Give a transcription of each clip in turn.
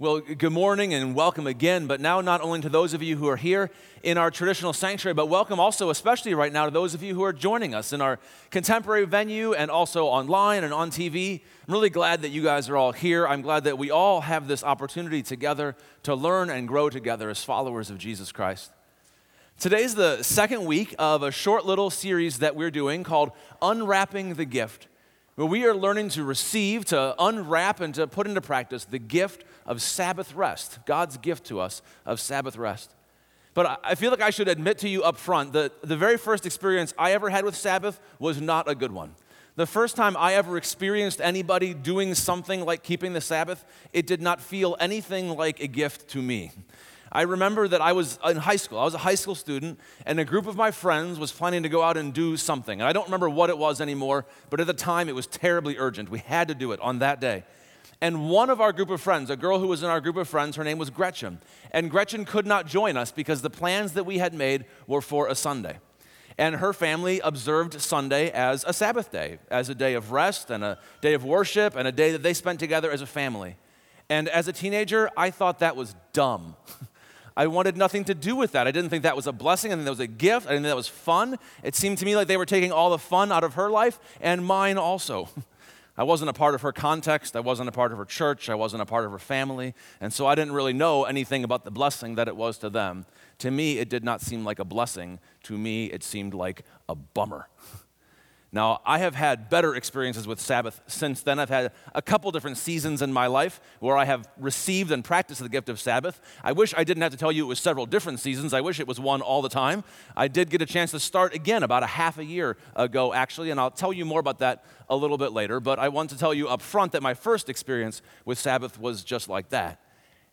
Well, good morning and welcome again, but now not only to those of you who are here in our traditional sanctuary, but welcome also, especially right now, to those of you who are joining us in our contemporary venue and also online and on TV. I'm really glad that you guys are all here. I'm glad that we all have this opportunity together to learn and grow together as followers of Jesus Christ. Today's the second week of a short little series that we're doing called Unwrapping the Gift where we are learning to receive, to unwrap, and to put into practice the gift of Sabbath rest, God's gift to us of Sabbath rest. But I feel like I should admit to you up front that the very first experience I ever had with Sabbath was not a good one. The first time I ever experienced anybody doing something like keeping the Sabbath, it did not feel anything like a gift to me. I remember that I was in high school. I was a high school student, and a group of my friends was planning to go out and do something. And I don't remember what it was anymore, but at the time it was terribly urgent. We had to do it on that day. And one of our group of friends, a girl who was in our group of friends, her name was Gretchen. And Gretchen could not join us because the plans that we had made were for a Sunday. And her family observed Sunday as a Sabbath day, as a day of rest and a day of worship and a day that they spent together as a family. And as a teenager, I thought that was dumb. I wanted nothing to do with that. I didn't think that was a blessing. I think that was a gift. I didn't think that was fun. It seemed to me like they were taking all the fun out of her life and mine also. I wasn't a part of her context. I wasn't a part of her church. I wasn't a part of her family. And so I didn't really know anything about the blessing that it was to them. To me, it did not seem like a blessing. To me, it seemed like a bummer. Now, I have had better experiences with Sabbath since then. I've had a couple different seasons in my life where I have received and practiced the gift of Sabbath. I wish I didn't have to tell you it was several different seasons. I wish it was one all the time. I did get a chance to start again about a half a year ago, actually, and I'll tell you more about that a little bit later. But I want to tell you up front that my first experience with Sabbath was just like that.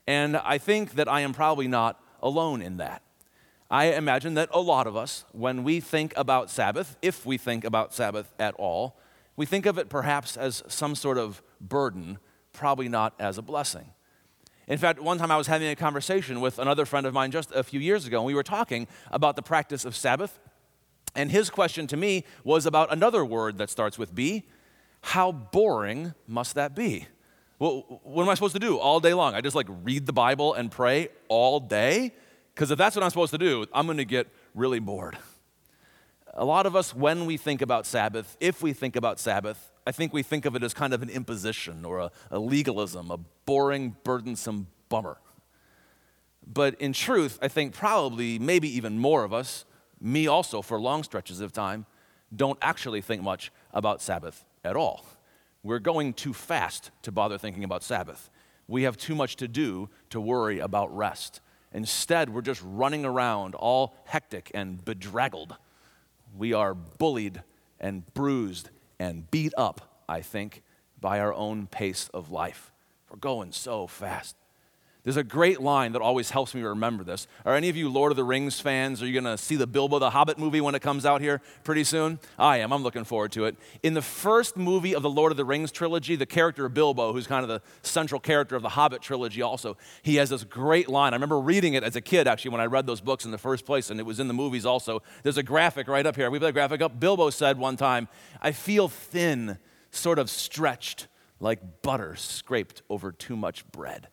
And I think that I am probably not alone in that. I imagine that a lot of us, when we think about Sabbath, if we think about Sabbath at all, we think of it perhaps as some sort of burden, probably not as a blessing. In fact, one time I was having a conversation with another friend of mine just a few years ago, and we were talking about the practice of Sabbath. And his question to me was about another word that starts with B How boring must that be? Well, what am I supposed to do all day long? I just like read the Bible and pray all day? Because if that's what I'm supposed to do, I'm going to get really bored. A lot of us, when we think about Sabbath, if we think about Sabbath, I think we think of it as kind of an imposition or a, a legalism, a boring, burdensome bummer. But in truth, I think probably, maybe even more of us, me also for long stretches of time, don't actually think much about Sabbath at all. We're going too fast to bother thinking about Sabbath. We have too much to do to worry about rest. Instead, we're just running around all hectic and bedraggled. We are bullied and bruised and beat up, I think, by our own pace of life. We're going so fast. There's a great line that always helps me remember this. Are any of you Lord of the Rings fans? Are you going to see the Bilbo the Hobbit movie when it comes out here pretty soon? I am. I'm looking forward to it. In the first movie of the Lord of the Rings trilogy, the character of Bilbo, who's kind of the central character of the Hobbit trilogy also, he has this great line. I remember reading it as a kid, actually, when I read those books in the first place, and it was in the movies also. There's a graphic right up here. We put a graphic up. Bilbo said one time, I feel thin, sort of stretched, like butter scraped over too much bread.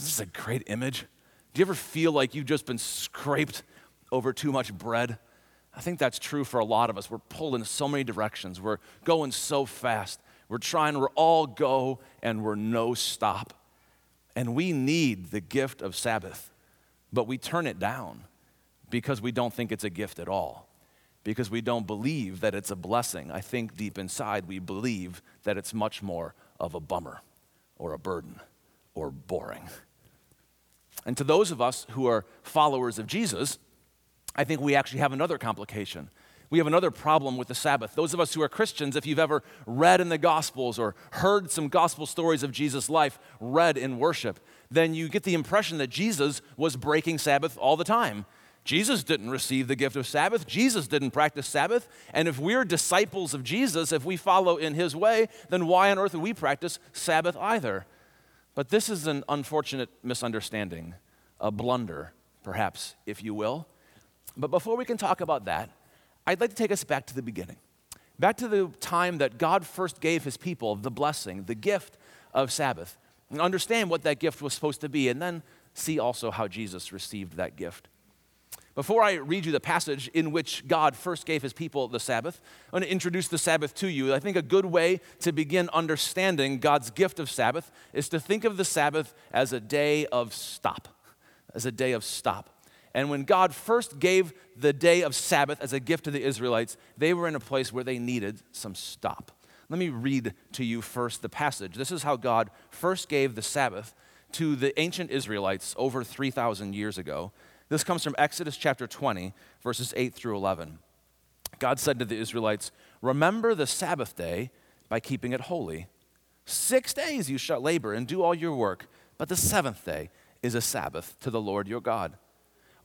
This is a great image? Do you ever feel like you've just been scraped over too much bread? I think that's true for a lot of us. We're pulled in so many directions. We're going so fast. We're trying, we're all go, and we're no stop. And we need the gift of Sabbath, but we turn it down because we don't think it's a gift at all, because we don't believe that it's a blessing. I think deep inside we believe that it's much more of a bummer or a burden or boring. And to those of us who are followers of Jesus, I think we actually have another complication. We have another problem with the Sabbath. Those of us who are Christians, if you've ever read in the Gospels or heard some gospel stories of Jesus' life read in worship, then you get the impression that Jesus was breaking Sabbath all the time. Jesus didn't receive the gift of Sabbath. Jesus didn't practice Sabbath. And if we're disciples of Jesus, if we follow in his way, then why on earth would we practice Sabbath either? But this is an unfortunate misunderstanding, a blunder, perhaps, if you will. But before we can talk about that, I'd like to take us back to the beginning, back to the time that God first gave his people the blessing, the gift of Sabbath. and understand what that gift was supposed to be, and then see also how Jesus received that gift. Before I read you the passage in which God first gave his people the Sabbath, I want to introduce the Sabbath to you. I think a good way to begin understanding God's gift of Sabbath is to think of the Sabbath as a day of stop, as a day of stop. And when God first gave the day of Sabbath as a gift to the Israelites, they were in a place where they needed some stop. Let me read to you first the passage. This is how God first gave the Sabbath to the ancient Israelites over 3,000 years ago. This comes from Exodus chapter 20, verses 8 through 11. God said to the Israelites, Remember the Sabbath day by keeping it holy. Six days you shall labor and do all your work, but the seventh day is a Sabbath to the Lord your God.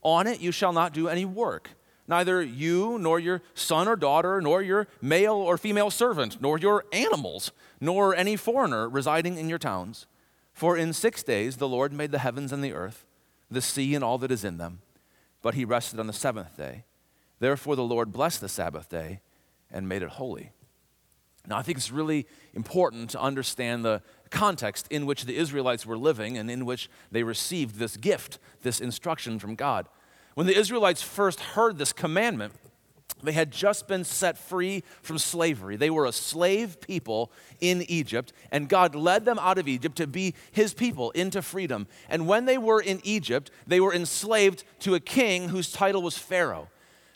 On it you shall not do any work, neither you, nor your son or daughter, nor your male or female servant, nor your animals, nor any foreigner residing in your towns. For in six days the Lord made the heavens and the earth the sea and all that is in them. But he rested on the seventh day. Therefore, the Lord blessed the Sabbath day and made it holy. Now, I think it's really important to understand the context in which the Israelites were living and in which they received this gift, this instruction from God. When the Israelites first heard this commandment, they had just been set free from slavery. They were a slave people in Egypt, and God led them out of Egypt to be his people into freedom. And when they were in Egypt, they were enslaved to a king whose title was Pharaoh.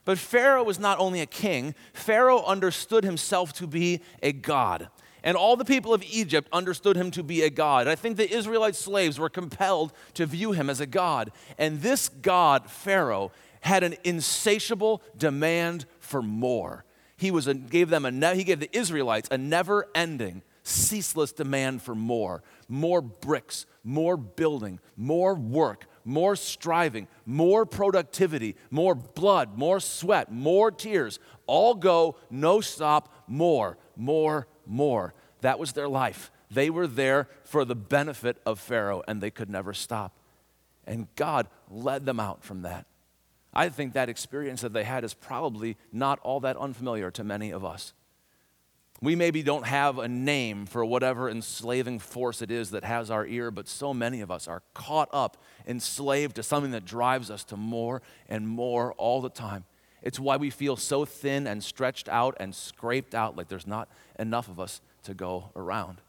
But Pharaoh was not only a king, Pharaoh understood himself to be a god. And all the people of Egypt understood him to be a god. I think the Israelite slaves were compelled to view him as a god. And this god, Pharaoh, had an insatiable demand for more. He, was a, gave them a he gave the Israelites a never ending, ceaseless demand for more more bricks, more building, more work, more striving, more productivity, more blood, more sweat, more tears. All go, no stop, more, more, more. That was their life. They were there for the benefit of Pharaoh, and they could never stop. And God led them out from that. I think that experience that they had is probably not all that unfamiliar to many of us. We maybe don't have a name for whatever enslaving force it is that has our ear, but so many of us are caught up, enslaved to something that drives us to more and more all the time. It's why we feel so thin and stretched out and scraped out, like there's not enough of us to go around.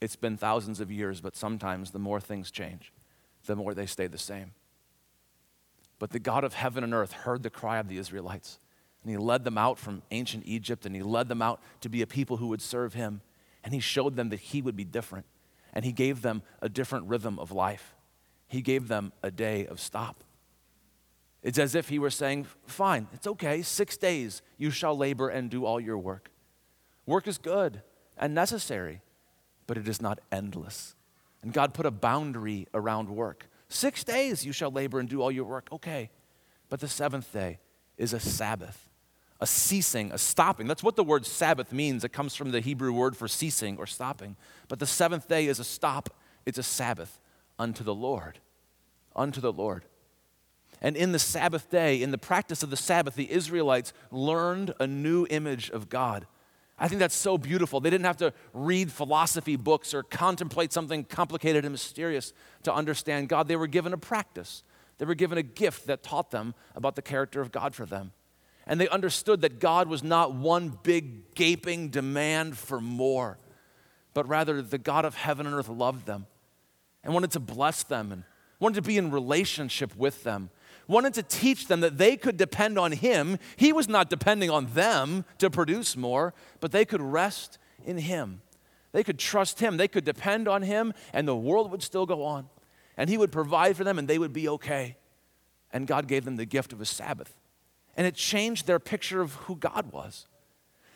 It's been thousands of years, but sometimes the more things change, the more they stay the same. But the God of heaven and earth heard the cry of the Israelites. And he led them out from ancient Egypt and he led them out to be a people who would serve him. And he showed them that he would be different. And he gave them a different rhythm of life. He gave them a day of stop. It's as if he were saying, Fine, it's okay. Six days you shall labor and do all your work. Work is good and necessary, but it is not endless. And God put a boundary around work. Six days you shall labor and do all your work. Okay. But the seventh day is a Sabbath, a ceasing, a stopping. That's what the word Sabbath means. It comes from the Hebrew word for ceasing or stopping. But the seventh day is a stop, it's a Sabbath unto the Lord. Unto the Lord. And in the Sabbath day, in the practice of the Sabbath, the Israelites learned a new image of God. I think that's so beautiful. They didn't have to read philosophy books or contemplate something complicated and mysterious to understand God. They were given a practice, they were given a gift that taught them about the character of God for them. And they understood that God was not one big gaping demand for more, but rather the God of heaven and earth loved them and wanted to bless them and wanted to be in relationship with them wanted to teach them that they could depend on Him. He was not depending on them to produce more, but they could rest in Him. They could trust Him. They could depend on Him, and the world would still go on. And He would provide for them, and they would be okay. And God gave them the gift of a Sabbath. And it changed their picture of who God was.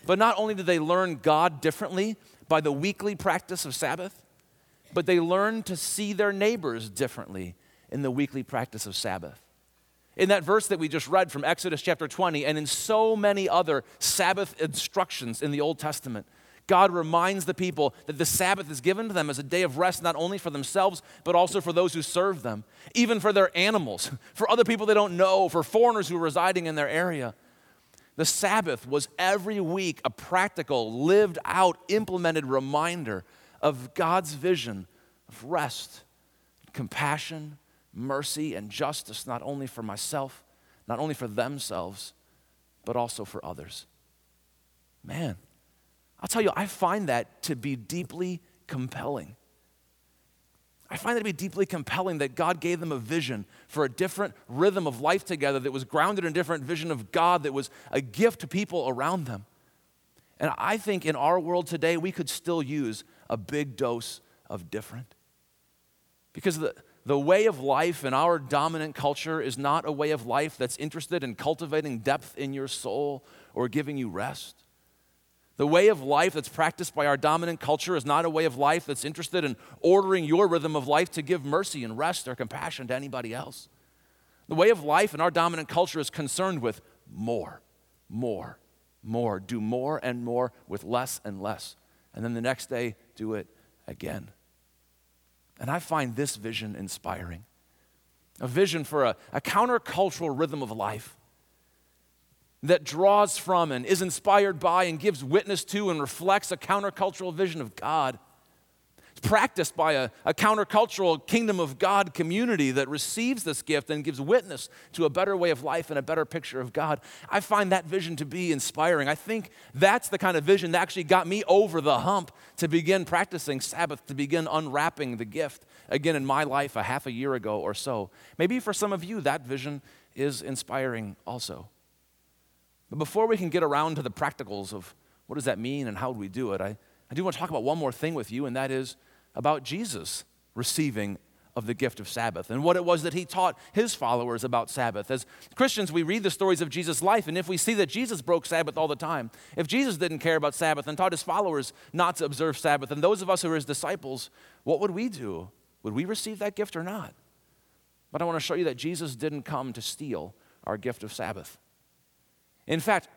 But not only did they learn God differently by the weekly practice of Sabbath, but they learned to see their neighbors differently in the weekly practice of Sabbath. In that verse that we just read from Exodus chapter 20, and in so many other Sabbath instructions in the Old Testament, God reminds the people that the Sabbath is given to them as a day of rest, not only for themselves, but also for those who serve them, even for their animals, for other people they don't know, for foreigners who are residing in their area. The Sabbath was every week a practical, lived out, implemented reminder of God's vision of rest, compassion, mercy, and justice, not only for myself, not only for themselves, but also for others. Man, I'll tell you, I find that to be deeply compelling. I find it to be deeply compelling that God gave them a vision for a different rhythm of life together that was grounded in a different vision of God that was a gift to people around them. And I think in our world today, we could still use a big dose of different. Because the, the way of life in our dominant culture is not a way of life that's interested in cultivating depth in your soul or giving you rest. The way of life that's practiced by our dominant culture is not a way of life that's interested in ordering your rhythm of life to give mercy and rest or compassion to anybody else. The way of life in our dominant culture is concerned with more, more, more. Do more and more with less and less. And then the next day, do it again. And I find this vision inspiring a vision for a, a countercultural rhythm of life that draws from and is inspired by and gives witness to and reflects a countercultural vision of God. Practiced by a, a, countercultural kingdom of God community that receives this gift and gives witness to a better way of life and a better picture of God. I find that vision to be inspiring. I think that's the kind of vision that actually got me over the hump to begin practicing Sabbath, to begin unwrapping the gift again in my life a half a year ago or so. Maybe for some of you, that vision is inspiring also. But before we can get around to the practicals of what does that mean and how do we do it, I, I do want to talk about one more thing with you, and that is about Jesus receiving of the gift of Sabbath and what it was that he taught his followers about Sabbath. As Christians, we read the stories of Jesus' life, and if we see that Jesus broke Sabbath all the time, if Jesus didn't care about Sabbath and taught his followers not to observe Sabbath, and those of us who are his disciples, what would we do? Would we receive that gift or not? But I want to show you that Jesus didn't come to steal our gift of Sabbath. In fact,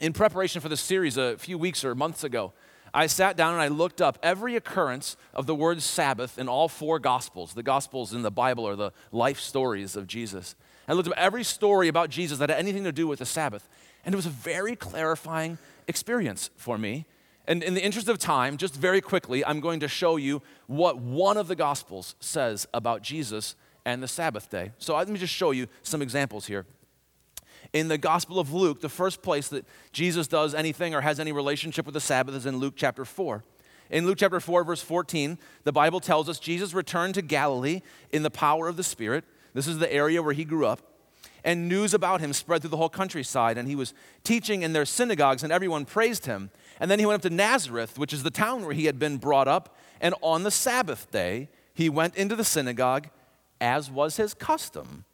in preparation for this series a few weeks or months ago, I sat down and I looked up every occurrence of the word Sabbath in all four Gospels. The Gospels in the Bible are the life stories of Jesus. I looked up every story about Jesus that had anything to do with the Sabbath. And it was a very clarifying experience for me. And in the interest of time, just very quickly, I'm going to show you what one of the Gospels says about Jesus and the Sabbath day. So let me just show you some examples here in the Gospel of Luke, the first place that Jesus does anything or has any relationship with the Sabbath is in Luke chapter 4. In Luke chapter 4, verse 14, the Bible tells us Jesus returned to Galilee in the power of the Spirit. This is the area where he grew up. And news about him spread through the whole countryside. And he was teaching in their synagogues, and everyone praised him. And then he went up to Nazareth, which is the town where he had been brought up. And on the Sabbath day, he went into the synagogue, as was his custom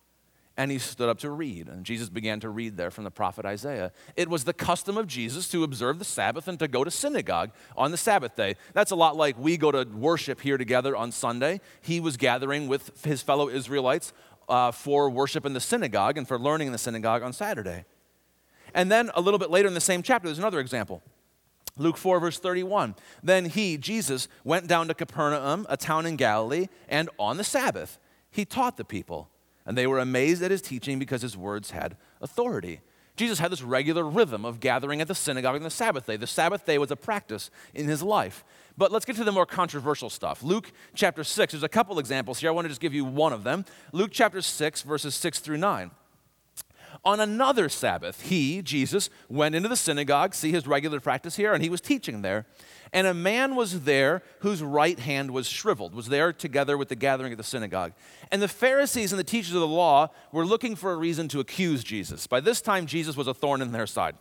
and he stood up to read. And Jesus began to read there from the prophet Isaiah. It was the custom of Jesus to observe the Sabbath and to go to synagogue on the Sabbath day. That's a lot like we go to worship here together on Sunday. He was gathering with his fellow Israelites uh, for worship in the synagogue and for learning in the synagogue on Saturday. And then a little bit later in the same chapter, there's another example. Luke 4, verse 31. Then he, Jesus, went down to Capernaum, a town in Galilee, and on the Sabbath, he taught the people and they were amazed at his teaching because his words had authority. Jesus had this regular rhythm of gathering at the synagogue on the Sabbath day. The Sabbath day was a practice in his life. But let's get to the more controversial stuff. Luke chapter 6, there's a couple examples here. I want to just give you one of them. Luke chapter 6, verses 6 through 9. On another Sabbath, he, Jesus, went into the synagogue, see his regular practice here, and he was teaching there. And a man was there whose right hand was shriveled, was there together with the gathering at the synagogue. And the Pharisees and the teachers of the law were looking for a reason to accuse Jesus. By this time, Jesus was a thorn in their side.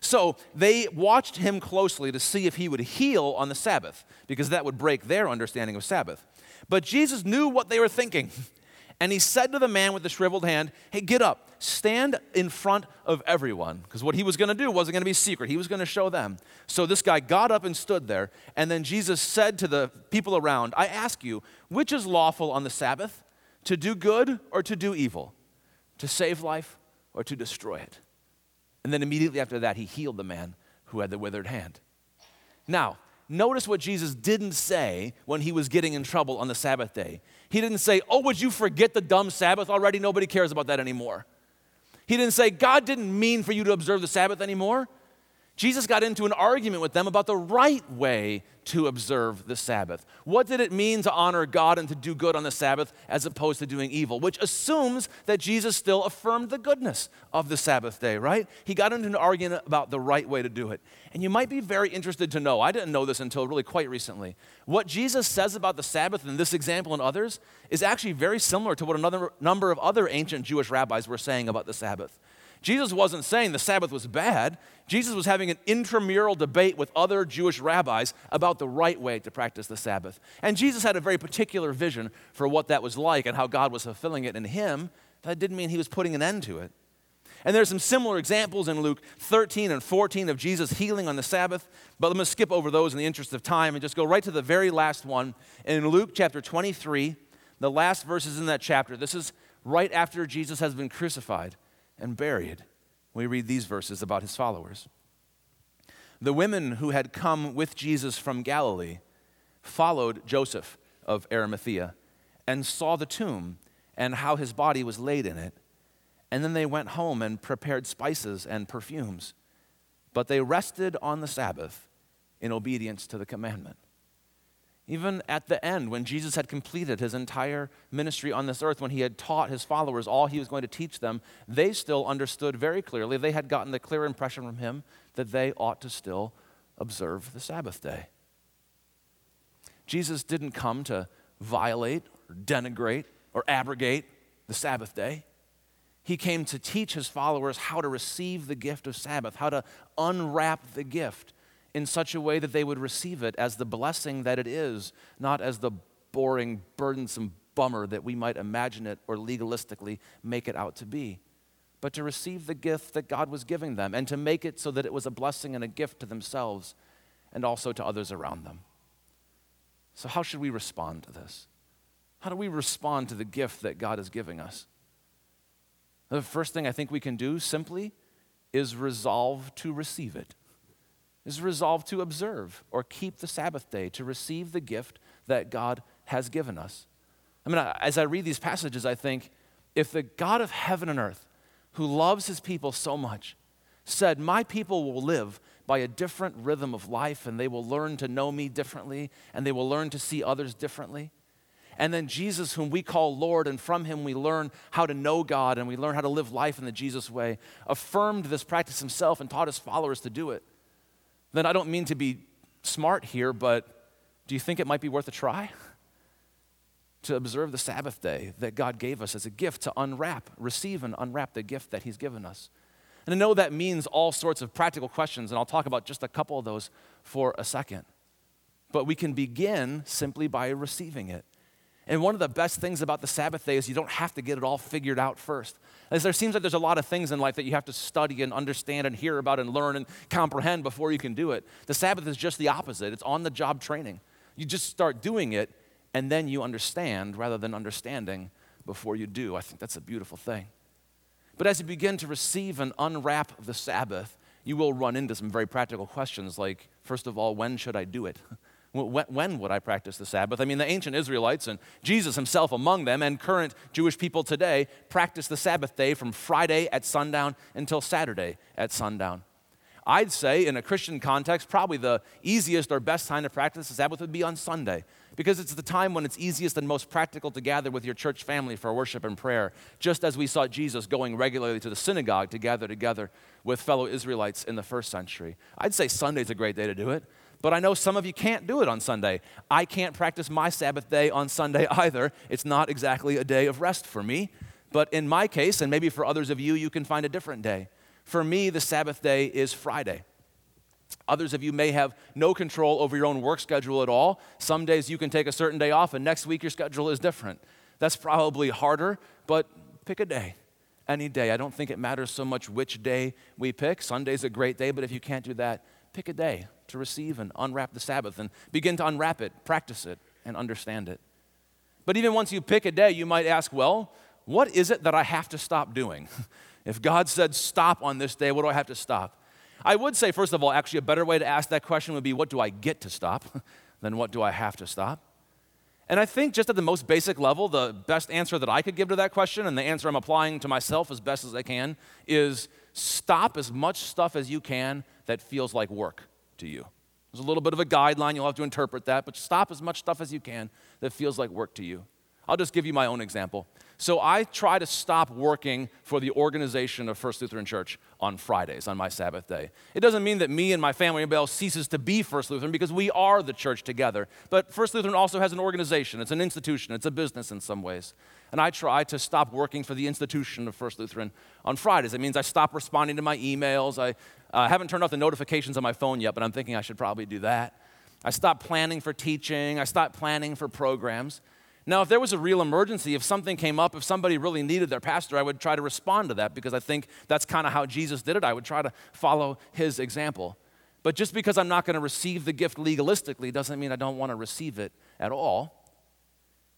So they watched him closely to see if he would heal on the Sabbath, because that would break their understanding of Sabbath. But Jesus knew what they were thinking. And he said to the man with the shriveled hand, Hey, get up, stand in front of everyone. Because what he was going to do wasn't going to be secret, he was going to show them. So this guy got up and stood there. And then Jesus said to the people around, I ask you, which is lawful on the Sabbath, to do good or to do evil, to save life or to destroy it? And then immediately after that, he healed the man who had the withered hand. Now, notice what Jesus didn't say when he was getting in trouble on the Sabbath day. He didn't say, Oh, would you forget the dumb Sabbath already? Nobody cares about that anymore. He didn't say, God didn't mean for you to observe the Sabbath anymore. Jesus got into an argument with them about the right way to observe the Sabbath. What did it mean to honor God and to do good on the Sabbath as opposed to doing evil? Which assumes that Jesus still affirmed the goodness of the Sabbath day, right? He got into an argument about the right way to do it. And you might be very interested to know, I didn't know this until really quite recently. What Jesus says about the Sabbath in this example and others is actually very similar to what another number of other ancient Jewish rabbis were saying about the Sabbath. Jesus wasn't saying the Sabbath was bad. Jesus was having an intramural debate with other Jewish rabbis about the right way to practice the Sabbath. And Jesus had a very particular vision for what that was like and how God was fulfilling it in him. That didn't mean he was putting an end to it. And there's some similar examples in Luke 13 and 14 of Jesus healing on the Sabbath, but let me skip over those in the interest of time and just go right to the very last one. In Luke chapter 23, the last verses in that chapter, this is right after Jesus has been crucified and buried. We read these verses about his followers. The women who had come with Jesus from Galilee followed Joseph of Arimathea and saw the tomb and how his body was laid in it. And then they went home and prepared spices and perfumes. But they rested on the Sabbath in obedience to the commandment. Even at the end, when Jesus had completed his entire ministry on this earth, when he had taught his followers all he was going to teach them, they still understood very clearly, they had gotten the clear impression from him that they ought to still observe the Sabbath day. Jesus didn't come to violate or denigrate or abrogate the Sabbath day. He came to teach his followers how to receive the gift of Sabbath, how to unwrap the gift in such a way that they would receive it as the blessing that it is, not as the boring, burdensome bummer that we might imagine it or legalistically make it out to be, but to receive the gift that God was giving them and to make it so that it was a blessing and a gift to themselves and also to others around them. So, how should we respond to this? How do we respond to the gift that God is giving us? The first thing I think we can do simply is resolve to receive it is resolved to observe or keep the Sabbath day, to receive the gift that God has given us. I mean, as I read these passages, I think if the God of heaven and earth, who loves his people so much, said, My people will live by a different rhythm of life and they will learn to know me differently and they will learn to see others differently. And then Jesus, whom we call Lord, and from him we learn how to know God and we learn how to live life in the Jesus way, affirmed this practice himself and taught his followers to do it then I don't mean to be smart here, but do you think it might be worth a try? to observe the Sabbath day that God gave us as a gift to unwrap, receive and unwrap the gift that He's given us. And I know that means all sorts of practical questions, and I'll talk about just a couple of those for a second. But we can begin simply by receiving it. And one of the best things about the Sabbath day is you don't have to get it all figured out first. As there seems like there's a lot of things in life that you have to study and understand and hear about and learn and comprehend before you can do it. The Sabbath is just the opposite. It's on the job training. You just start doing it and then you understand rather than understanding before you do. I think that's a beautiful thing. But as you begin to receive and unwrap the Sabbath, you will run into some very practical questions like, first of all, when should I do it? When would I practice the Sabbath? I mean, the ancient Israelites and Jesus himself among them and current Jewish people today practice the Sabbath day from Friday at sundown until Saturday at sundown. I'd say, in a Christian context, probably the easiest or best time to practice the Sabbath would be on Sunday because it's the time when it's easiest and most practical to gather with your church family for worship and prayer, just as we saw Jesus going regularly to the synagogue to gather together with fellow Israelites in the first century. I'd say Sunday's a great day to do it. But I know some of you can't do it on Sunday. I can't practice my Sabbath day on Sunday either. It's not exactly a day of rest for me. But in my case, and maybe for others of you, you can find a different day. For me, the Sabbath day is Friday. Others of you may have no control over your own work schedule at all. Some days you can take a certain day off, and next week your schedule is different. That's probably harder, but pick a day. Any day. I don't think it matters so much which day we pick. Sunday's a great day, but if you can't do that, pick a day to receive and unwrap the Sabbath and begin to unwrap it, practice it, and understand it. But even once you pick a day, you might ask, well, what is it that I have to stop doing? if God said stop on this day, what do I have to stop? I would say, first of all, actually, a better way to ask that question would be, what do I get to stop? than what do I have to stop? And I think, just at the most basic level, the best answer that I could give to that question, and the answer I'm applying to myself as best as I can, is stop as much stuff as you can that feels like work to you. There's a little bit of a guideline, you'll have to interpret that, but stop as much stuff as you can that feels like work to you. I'll just give you my own example. So I try to stop working for the organization of First Lutheran Church on Fridays, on my Sabbath day. It doesn't mean that me and my family, else, ceases to be First Lutheran because we are the church together. But First Lutheran also has an organization, it's an institution, it's a business in some ways. And I try to stop working for the institution of First Lutheran on Fridays. It means I stop responding to my emails. I uh, haven't turned off the notifications on my phone yet, but I'm thinking I should probably do that. I stop planning for teaching. I stop planning for programs. Now, if there was a real emergency, if something came up, if somebody really needed their pastor, I would try to respond to that because I think that's kind of how Jesus did it. I would try to follow his example. But just because I'm not going to receive the gift legalistically doesn't mean I don't want to receive it at all.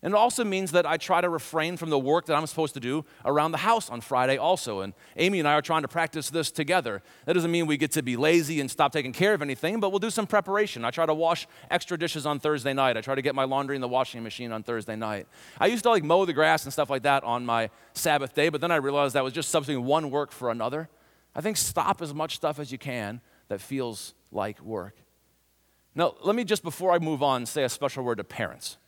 And it also means that I try to refrain from the work that I'm supposed to do around the house on Friday, also. And Amy and I are trying to practice this together. That doesn't mean we get to be lazy and stop taking care of anything, but we'll do some preparation. I try to wash extra dishes on Thursday night. I try to get my laundry in the washing machine on Thursday night. I used to like mow the grass and stuff like that on my Sabbath day, but then I realized that was just substituting one work for another. I think stop as much stuff as you can that feels like work. Now, let me just before I move on say a special word to parents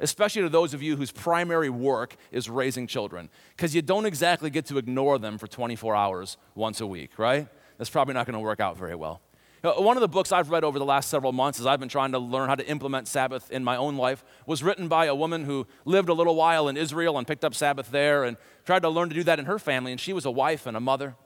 especially to those of you whose primary work is raising children, because you don't exactly get to ignore them for 24 hours once a week, right? That's probably not going to work out very well. One of the books I've read over the last several months as I've been trying to learn how to implement Sabbath in my own life was written by a woman who lived a little while in Israel and picked up Sabbath there and tried to learn to do that in her family. And she was a wife and a mother.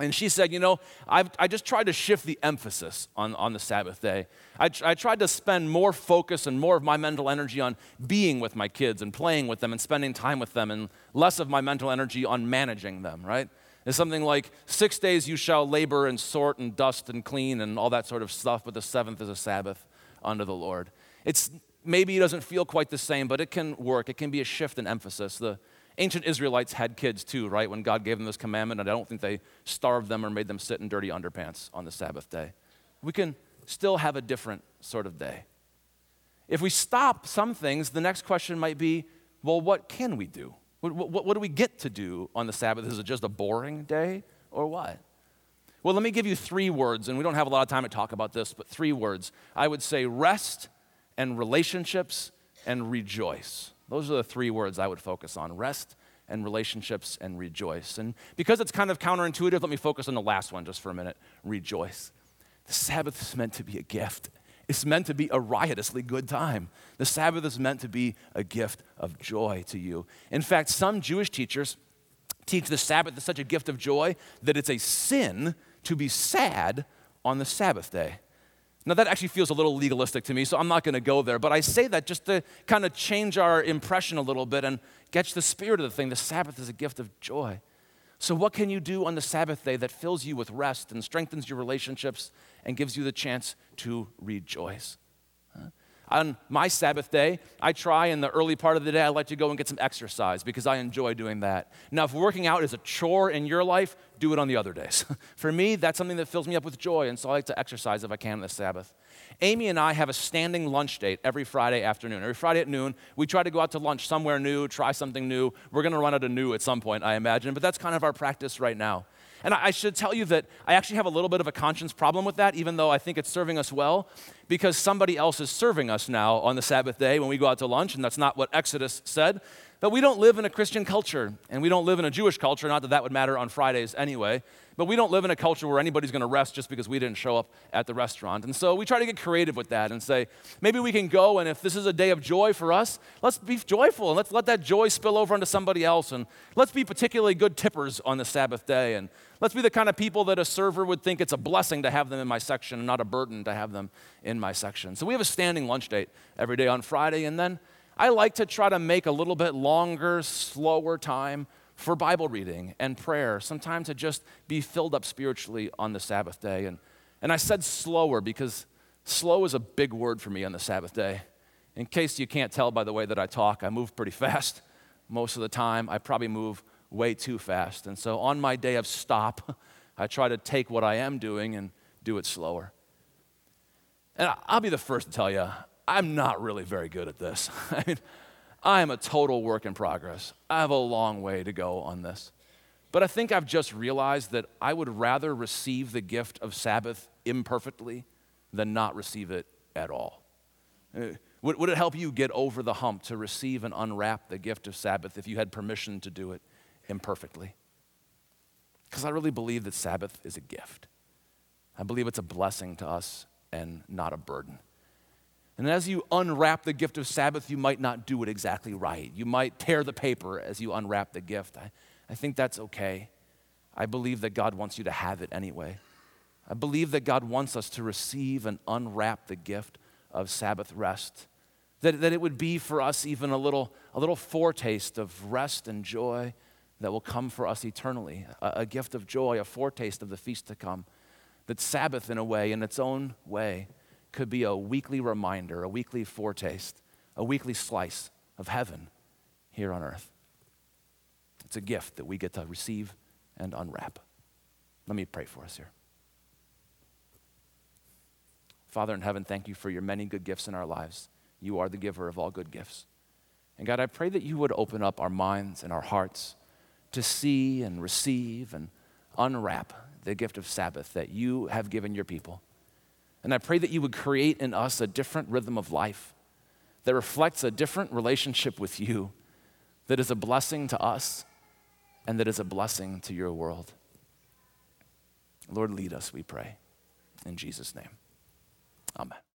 And she said, You know, I've, I just tried to shift the emphasis on, on the Sabbath day. I, I tried to spend more focus and more of my mental energy on being with my kids and playing with them and spending time with them, and less of my mental energy on managing them, right? It's something like six days you shall labor and sort and dust and clean and all that sort of stuff, but the seventh is a Sabbath unto the Lord. It's maybe it doesn't feel quite the same, but it can work. It can be a shift in emphasis. The, ancient Israelites had kids too, right? When God gave them this commandment, and I don't think they starved them or made them sit in dirty underpants on the Sabbath day. We can still have a different sort of day. If we stop some things, the next question might be well, what can we do? What, what, what do we get to do on the Sabbath? Is it just a boring day or what? Well, let me give you three words, and we don't have a lot of time to talk about this, but three words. I would say rest and relationships and rejoice. Those are the three words I would focus on rest and relationships and rejoice. And because it's kind of counterintuitive, let me focus on the last one just for a minute rejoice. The Sabbath is meant to be a gift. It's meant to be a riotously good time. The Sabbath is meant to be a gift of joy to you. In fact, some Jewish teachers teach the Sabbath is such a gift of joy that it's a sin to be sad on the Sabbath day. Now, that actually feels a little legalistic to me, so I'm not going to go there. But I say that just to kind of change our impression a little bit and catch the spirit of the thing. The Sabbath is a gift of joy. So, what can you do on the Sabbath day that fills you with rest and strengthens your relationships and gives you the chance to rejoice? On my Sabbath day, I try in the early part of the day, I like to go and get some exercise because I enjoy doing that. Now, if working out is a chore in your life, do it on the other days. For me, that's something that fills me up with joy, and so I like to exercise if I can on the Sabbath. Amy and I have a standing lunch date every Friday afternoon. Every Friday at noon, we try to go out to lunch somewhere new, try something new. We're going to run out of new at some point, I imagine, but that's kind of our practice right now. And I should tell you that I actually have a little bit of a conscience problem with that, even though I think it's serving us well, because somebody else is serving us now on the Sabbath day when we go out to lunch, and that's not what Exodus said. But we don't live in a Christian culture, and we don't live in a Jewish culture, not that that would matter on Fridays anyway. But we don't live in a culture where anybody's going to rest just because we didn't show up at the restaurant. And so we try to get creative with that and say, maybe we can go, and if this is a day of joy for us, let's be joyful and let's let that joy spill over into somebody else. And let's be particularly good tippers on the Sabbath day. And let's be the kind of people that a server would think it's a blessing to have them in my section and not a burden to have them in my section. So we have a standing lunch date every day on Friday. And then I like to try to make a little bit longer, slower time for Bible reading and prayer, sometimes to just be filled up spiritually on the Sabbath day. And, and I said slower because slow is a big word for me on the Sabbath day. In case you can't tell by the way that I talk, I move pretty fast most of the time. I probably move way too fast. And so on my day of stop, I try to take what I am doing and do it slower. And I'll be the first to tell you, I'm not really very good at this. I mean, I am a total work in progress. I have a long way to go on this. But I think I've just realized that I would rather receive the gift of Sabbath imperfectly than not receive it at all. Uh, would, would it help you get over the hump to receive and unwrap the gift of Sabbath if you had permission to do it imperfectly? Because I really believe that Sabbath is a gift. I believe it's a blessing to us and not a burden. And as you unwrap the gift of Sabbath, you might not do it exactly right. You might tear the paper as you unwrap the gift. I, I think that's okay. I believe that God wants you to have it anyway. I believe that God wants us to receive and unwrap the gift of Sabbath rest. That, that it would be for us even a little, a little foretaste of rest and joy that will come for us eternally. A, a gift of joy, a foretaste of the feast to come. That Sabbath, in a way, in its own way, could be a weekly reminder, a weekly foretaste, a weekly slice of heaven here on earth. It's a gift that we get to receive and unwrap. Let me pray for us here. Father in heaven, thank you for your many good gifts in our lives. You are the giver of all good gifts. And God, I pray that you would open up our minds and our hearts to see and receive and unwrap the gift of Sabbath that you have given your people. And I pray that you would create in us a different rhythm of life that reflects a different relationship with you that is a blessing to us and that is a blessing to your world. Lord, lead us, we pray. In Jesus' name, amen.